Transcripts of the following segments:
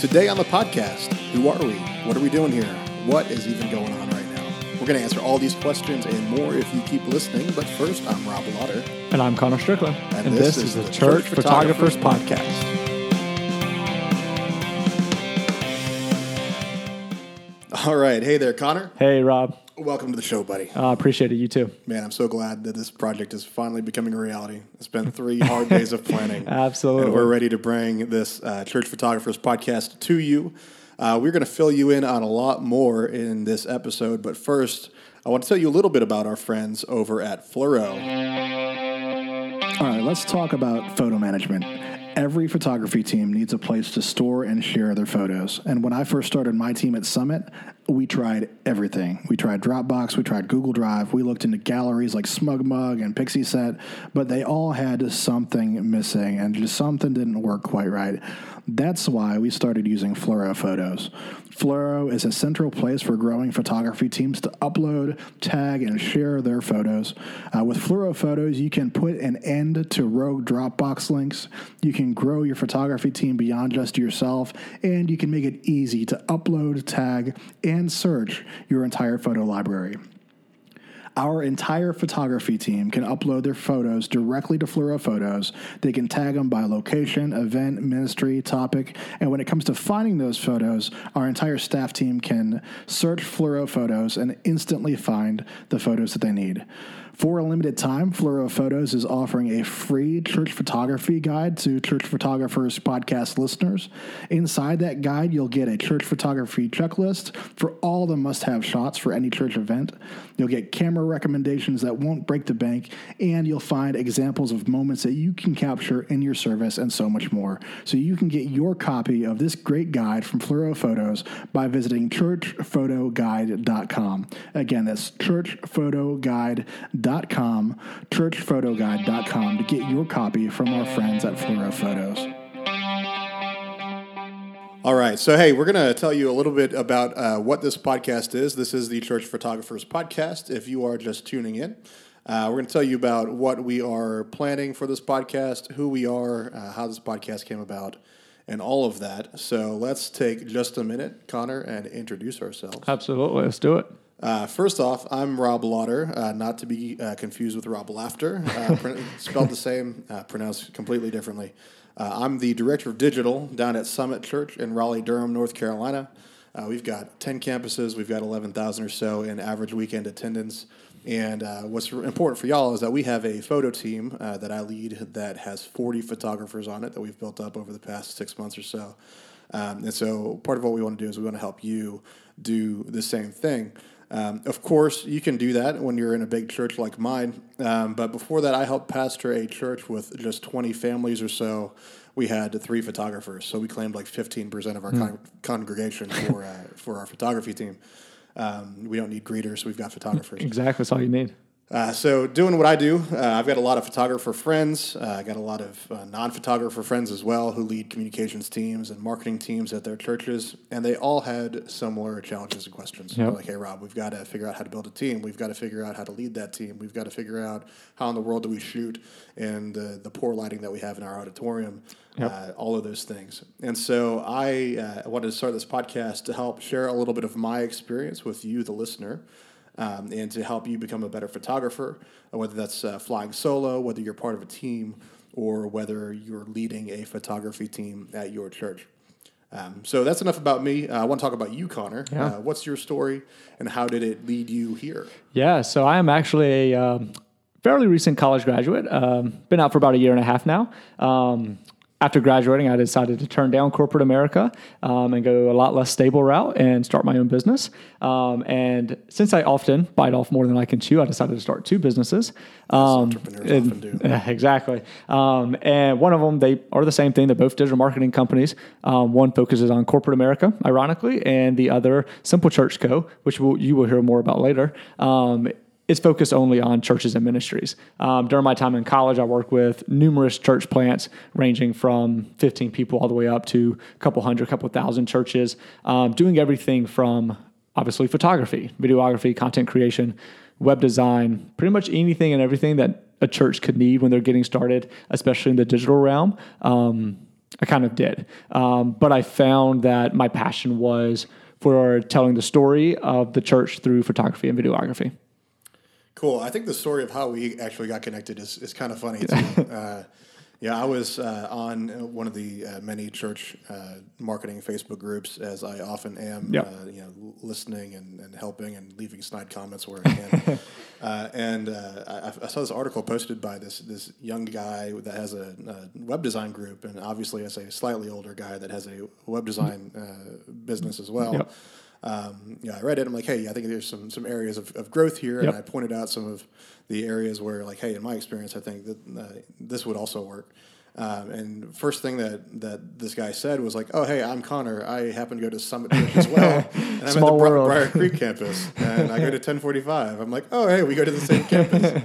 Today on the podcast, who are we? What are we doing here? What is even going on right now? We're going to answer all these questions and more if you keep listening. But first, I'm Rob Lauder. And I'm Connor Strickland. And, this, is, the Church Photographers Podcast. All right. Hey there, Connor. Hey, Rob. Welcome to the show, buddy. I uh, appreciate it. You too. Man, I'm so glad that this project is finally becoming a reality. It's been three hard days of planning. Absolutely. And we're ready to bring this uh, Church Photographers podcast to you. Uh, we're going to fill you in on a lot more in this episode, but first, I want to tell you a little bit about our friends over at Fluoro. All right, let's talk about photo management. Every photography team needs a place to store and share their photos. And when I first started my team at Summit, we tried everything. We tried Dropbox, we tried Google Drive, we looked into galleries like SmugMug and Pixieset, but they all had something missing and just something didn't work quite right. That's why we started using Fluoro Photos. Fluoro is a central place for growing photography teams to upload, tag, and share their photos. Uh, with Fluoro Photos, you can put an end to rogue Dropbox links, you can grow your photography team beyond just yourself, and you can make it easy to upload, tag, and search your entire photo library. Our entire photography team can upload their photos directly to Fluoro Photos. They can tag them by location, event, ministry, topic. And when it comes to finding those photos, our entire staff team can search Fluoro Photos and instantly find the photos that they need. For a limited time, Fluoro Photos is offering a free church photography guide to Church Photographers podcast listeners. Inside that guide, you'll get a church photography checklist for all the must have shots for any church event. You'll get camera recommendations that won't break the bank, and you'll find examples of moments that you can capture in your service and so much more. So you can get your copy of this great guide from Fluoro Photos by visiting churchphotoguide.com. Again, that's churchphotoguide.com churchphotoguide.com, churchphotoguide.com to get your copy from our friends at Fluoro Photos. All right. So, hey, we're going to tell you a little bit about uh, what this podcast is. This is the Church Photographers Podcast. If you are just tuning in, uh, we're going to tell you about what we are planning for this podcast, who we are, uh, how this podcast came about, and all of that. So, let's take just a minute, Connor, and introduce ourselves. Absolutely. Let's do it. Uh, first off, I'm Rob Lauder, uh, not to be uh, confused with Rob Laughter, uh, spelled the same, uh, pronounced completely differently. Uh, I'm the director of digital down at Summit Church in Raleigh, Durham, North Carolina. we've got 10 campuses, we've got 11,000 or so in average weekend attendance. And what's important for y'all is that we have a photo team that I lead that has 40 photographers on it that we've built up over the past six months or so. Um, and so part of what we want to do is we want to help you do the same thing. Um, of course, you can do that when you're in a big church like mine. Um, but before that, I helped pastor a church with just 20 families or so. We had three photographers, so we claimed like 15% of our mm. con- congregation for uh, for our photography team. Um, we don't need greeters; we've got photographers. Exactly, that's all you need. Uh, so doing what I do, uh, I've got a lot of photographer friends. Uh, I got a lot of uh, non-photographer friends as well who lead communications teams and marketing teams at their churches, and they all had similar challenges and questions. Yep. Like, hey, Rob, we've got to figure out how to build a team. We've got to figure out how to lead that team. We've got to figure out how in the world do we shoot and the the poor lighting that we have in our auditorium. Yep. Uh, all of those things. And so I uh, wanted to start this podcast to help share a little bit of my experience with you, the listener um, and to help you become a better photographer, whether that's uh, flying solo, whether you're part of a team, or whether you're leading a photography team at your church. Um, so that's enough about me. Uh, I want to talk about you, Connor. Yeah. Uh, what's your story, and how did it lead you here? Yeah, so I am actually a um, fairly recent college graduate. Um, been out for about a year and a half now. Um, after graduating, I decided to turn down corporate America um, and go a lot less stable route and start my own business. Um, and since I often bite off more than I can chew, I decided to start two businesses. Um, entrepreneurs and, often do. exactly. Um, and one of them, they are the same thing. They're both digital marketing companies. Um, one focuses on corporate America, ironically, and the other, Simple Church Co., which we'll, you will hear more about later is focused only on churches and ministries. Um, during my time in college, I worked with numerous church plants ranging from 15 people all the way up to a couple hundred, couple thousand churches, um, doing everything from obviously photography, videography, content creation, web design, pretty much anything and everything that a church could need when they're getting started, especially in the digital realm. Um, I kind of did. Um, but I found that my passion was for telling the story of the church through photography and videography. Cool. I think the story of how we actually got connected is, is kind of funny too. uh, yeah, I was uh, on one of the uh, many church uh, marketing Facebook groups, as I often am. Yep. Uh, you know, listening and, and helping and leaving snide comments where I can. Uh, and uh, I, I saw this article posted by this this young guy that has a, a web design group, and obviously as a slightly older guy that has a web design business as well. Yep. Um, yeah, I read it. I'm like, hey, I think there's some some areas of, of growth here, and I pointed out some of the areas where, like, hey, in my experience, I think that uh, this would also work. Um, and first thing that, that this guy said was like, "Oh, hey, I'm Connor. I happen to go to Summit Church as well, and I'm at the Bri- Brier Creek campus, and I go to 1045. I'm like, oh, hey, we go to the same campus."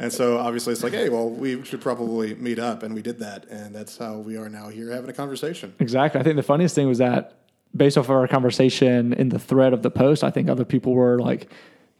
And so obviously it's like, hey, well, we should probably meet up, and we did that, and that's how we are now here having a conversation. Exactly. I think the funniest thing was that based off of our conversation in the thread of the post, I think other people were like,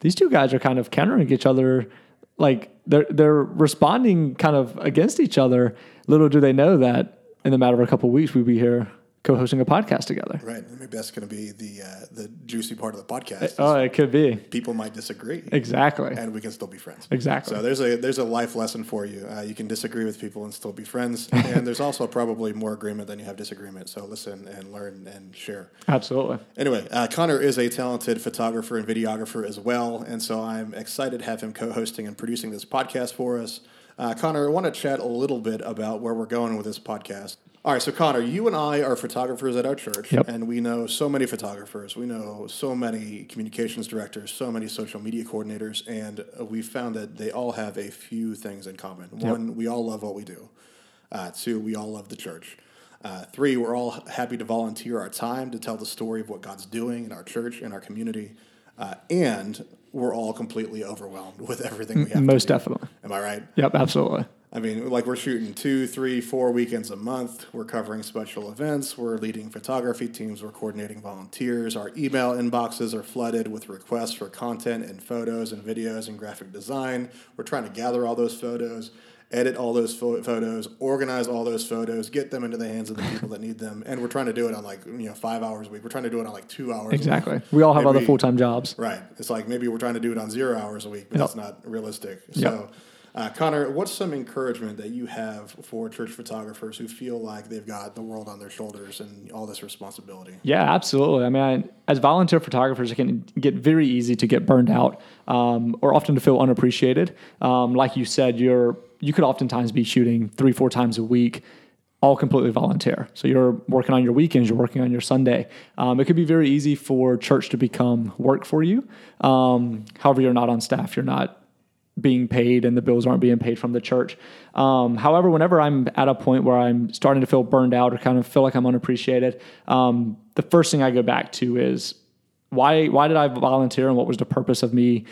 these two guys are kind of countering each other. Like they're they're responding kind of against each other. Little do they know that in the matter of a couple of weeks we'd be here co-hosting a podcast together. Right? Maybe that's going to be the uh, the juicy part of the podcast. Oh, it could be. people might disagree. Exactly. and we can still be friends. Exactly. So there's a there's a life lesson for you. Uh, you can disagree with people and still be friends, and there's also probably more agreement than you have disagreement. So listen and learn and share. Absolutely. Anyway, uh, Connor is a talented photographer and videographer as well, and so I'm excited to have him co-hosting and producing this podcast for us. Uh, Connor, I want to chat a little bit about where we're going with this podcast. All right, so Connor, you and I are photographers at our church, Yep. and we know so many photographers. We know so many communications directors, so many social media coordinators, and we found that they all have a few things in common. One, we all love what we do. Uh, two, we all love the church. Uh, three, we're all happy to volunteer our time to tell the story of what God's doing in our church and our community. Uh, and we're all completely overwhelmed with everything we have. Most to do. definitely. Am I right? Yep, absolutely. I mean, like we're shooting two, three, four weekends a month. We're covering special events. We're leading photography teams. We're coordinating volunteers. Our email inboxes are flooded with requests for content and photos and videos and graphic design. We're trying to gather all those photos, edit all those pho- photos, organize all those photos, get them into the hands of the people that need them. And we're trying to do it on like you know five hours a week. We're trying to do it on like two hours. a week. Exactly. We all have Maybe- other full time jobs. Right. It's like maybe we're trying to do it on zero hours a week, but Yep. that's not realistic. Yep. Uh, Connor, what's some encouragement that you have for church photographers who feel like they've got the world on their shoulders and all this responsibility? Yeah, absolutely. I mean, I, as volunteer photographers, it can get very easy to get burned out, um, or often to feel unappreciated. Um, like you said, you're you could oftentimes be shooting three, four times a week, all completely volunteer. So you're working on your weekends, you're working on your Sunday. Um, it could be very easy for church to become work for you. Um, however, you're not on staff, you're not being paid and the bills aren't being paid from the church. Um, however, whenever I'm at a point where I'm starting to feel burned out or kind of feel like I'm unappreciated, um, the first thing I go back to is why why did I volunteer and what was the purpose of me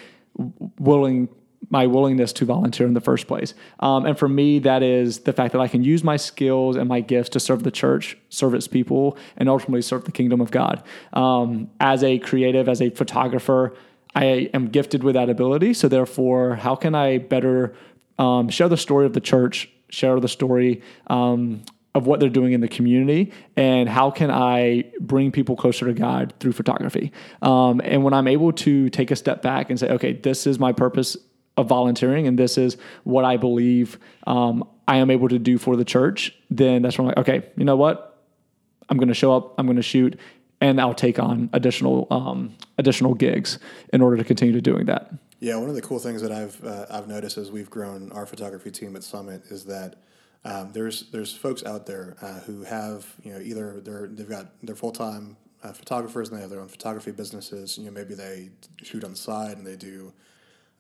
willing my willingness to volunteer in the first place. Um, and for me, that is the fact that I can use my skills and my gifts to serve the church, serve its people, and ultimately serve the kingdom of God. Um, as a creative, as a photographer, I am gifted with that ability. So therefore, how can I better um, share the story of the church, share the story um, of what they're doing in the community, and how can I bring people closer to God through photography? Um, and when I'm able to take a step back and say, okay, this is my purpose of volunteering, and this is what I believe um, I am able to do for the church, then that's when I'm like, okay, you know what? I'm going to show up. I'm going to shoot, and I'll take on additional um, additional gigs in order to continue to doing that. Yeah, one of the cool things that I've uh, I've noticed as we've grown our photography team at Summit is that um, there's there's folks out there uh, who have you know either they're they've got they're full time uh, photographers and they have their own photography businesses. You know maybe they shoot on the side and they do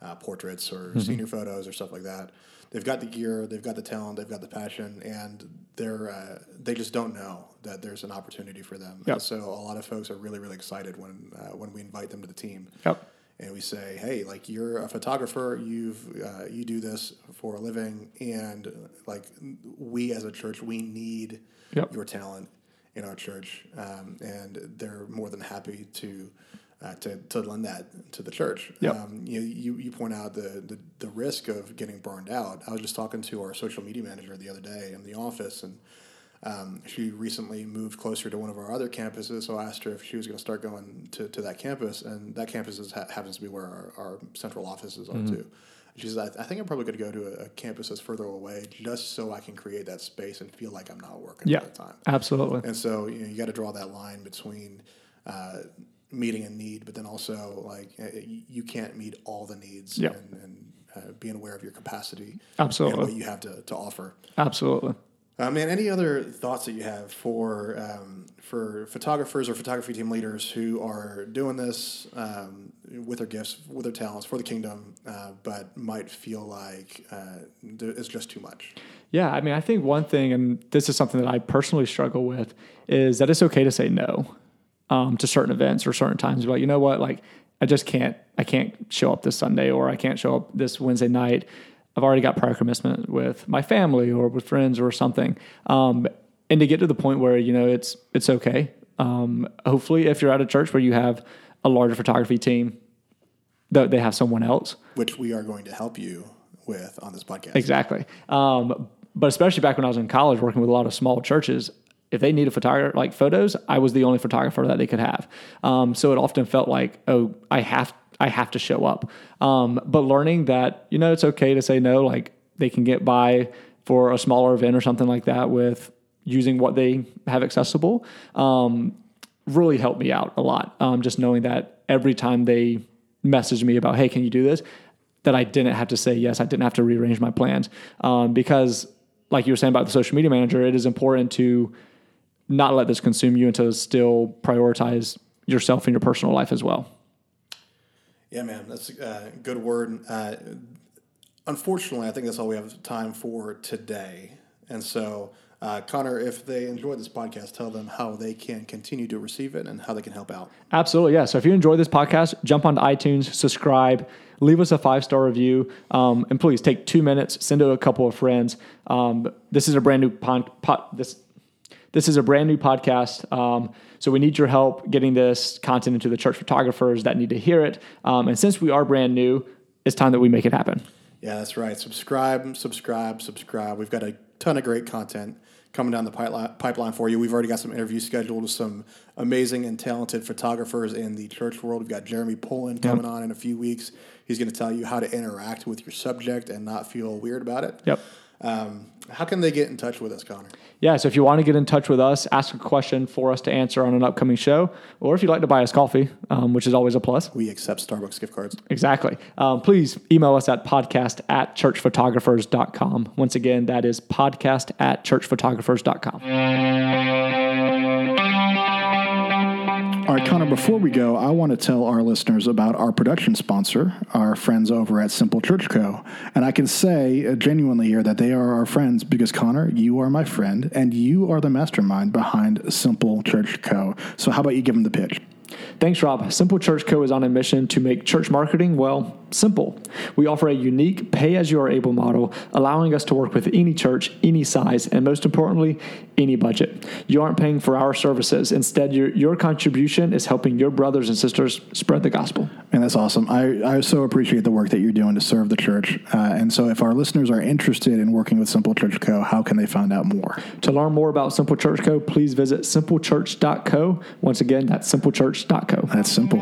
uh, portraits or senior photos or stuff like that. They've got the gear, they've got the talent, they've got the passion, and they're uh, they just don't know that there's an opportunity for them. Yep. And so a lot of folks are really really excited when uh, when we invite them to the team Yep. and we say, "Hey, like you're a photographer, you've uh, you do this for a living, and like we as a church, we need Yep. your talent in our church, um, and they're more than happy to." Uh, to, to lend that to the church. Yep. Um, you, you you point out the, the the risk of getting burned out. I was just talking to our social media manager the other day in the office, and Um, she recently moved closer to one of our other campuses, so I asked her if she was going to start going to, to that campus, and that campus is, ha- happens to be where our, our central offices are too. She says, I, I think I'm probably going to go to a, a campus that's further away just so I can create that space and feel like I'm not working Yeah, all the time. absolutely. And so you know you got to draw that line between uh, meeting a need, but then also like uh, you you can't meet all the needs Yeah. and, and uh, being aware of your capacity Absolutely. and what you have to, to offer. Absolutely. Uh, man, any other thoughts that you have for um, for photographers or photography team leaders who are doing this um, with their gifts, with their talents for the kingdom, uh, but might feel like uh, it's just too much? Yeah, I mean, I think one thing, and this is something that I personally struggle with, is that it's okay to say no um, to certain events or certain times. But you know what? Like, I just can't. I can't show up this Sunday, or I can't show up this Wednesday night. I've already got prior commitment with my family or with friends or something. Um, and to get to the point where you know it's it's okay. Um, hopefully, if you're at a church where you have a larger photography team, that they have someone else Which we are going to help you with on this podcast. Exactly. Um, but especially back when I was in college working with a lot of small churches, if they need a photographer, like photos, I was the only photographer that they could have. Um, so it often felt like, oh, I have, I have to show up. Um, but learning that, you know, it's okay to say no, like they can get by for a smaller event or something like that with using what they have accessible, um, really helped me out a lot. Um, just knowing that every time they messaged me about, hey, can you do this? That I didn't have to say yes. I didn't have to rearrange my plans um, because, like you were saying about the social media manager, it is important to not let this consume you and to still prioritize yourself and your personal life as well. Yeah, man, that's a good word. Uh, unfortunately, I think that's all we have time for today. And so, uh, Connor, if they enjoyed this podcast, tell them how they can continue to receive it and how they can help out. Absolutely, yeah. So if you enjoy this podcast, jump onto iTunes, subscribe, leave us a five star review, um, and please take two minutes, send it to a couple of friends. Um, this is a brand new pod, pod, this this is a brand new podcast, um, so we need your help getting this content into the church photographers that need to hear it. Um, and since we are brand new, it's time that we make it happen. Yeah, that's right. Subscribe, subscribe, subscribe. We've got a ton of great content coming down the pipeline, for you. We've already got some interviews scheduled with some amazing and talented photographers in the church world. We've got Jeremy Pullen coming on in a few weeks. He's going to tell you how to interact with your subject and not feel weird about it. Yep. Um, how can they get in touch with us, Connor? Yeah, so if you want to get in touch with us, ask a question for us to answer on an upcoming show, or if you'd like to buy us coffee, um, which is always a plus. We accept Starbucks gift cards. Exactly. Um, please email us at podcast at churchphotographers.com. Once again, that is podcast at churchphotographers.com. All right, Connor, before we go, I want to tell our listeners about our production sponsor, our friends over at Simple Church Co. And I can say uh, genuinely here that they are our friends because, Connor, you are my friend and you are the mastermind behind Simple Church Co. So, how about you give them the pitch? Thanks, Rob. Simple Church Co. is on a mission to make church marketing, well, simple. We offer a unique pay as you are able model, allowing us to work with any church, any size, and most importantly, any budget. You aren't paying for our services. Instead, your, your contribution is helping your brothers and sisters spread the gospel. And that's awesome. I, I so appreciate the work that you're doing to serve the church. Uh, and so, if our listeners are interested in working with Simple Church Co., how can they find out more? To learn more about Simple Church Co., please visit simplechurch.co. Once again, that's simplechurch.co. That's simple.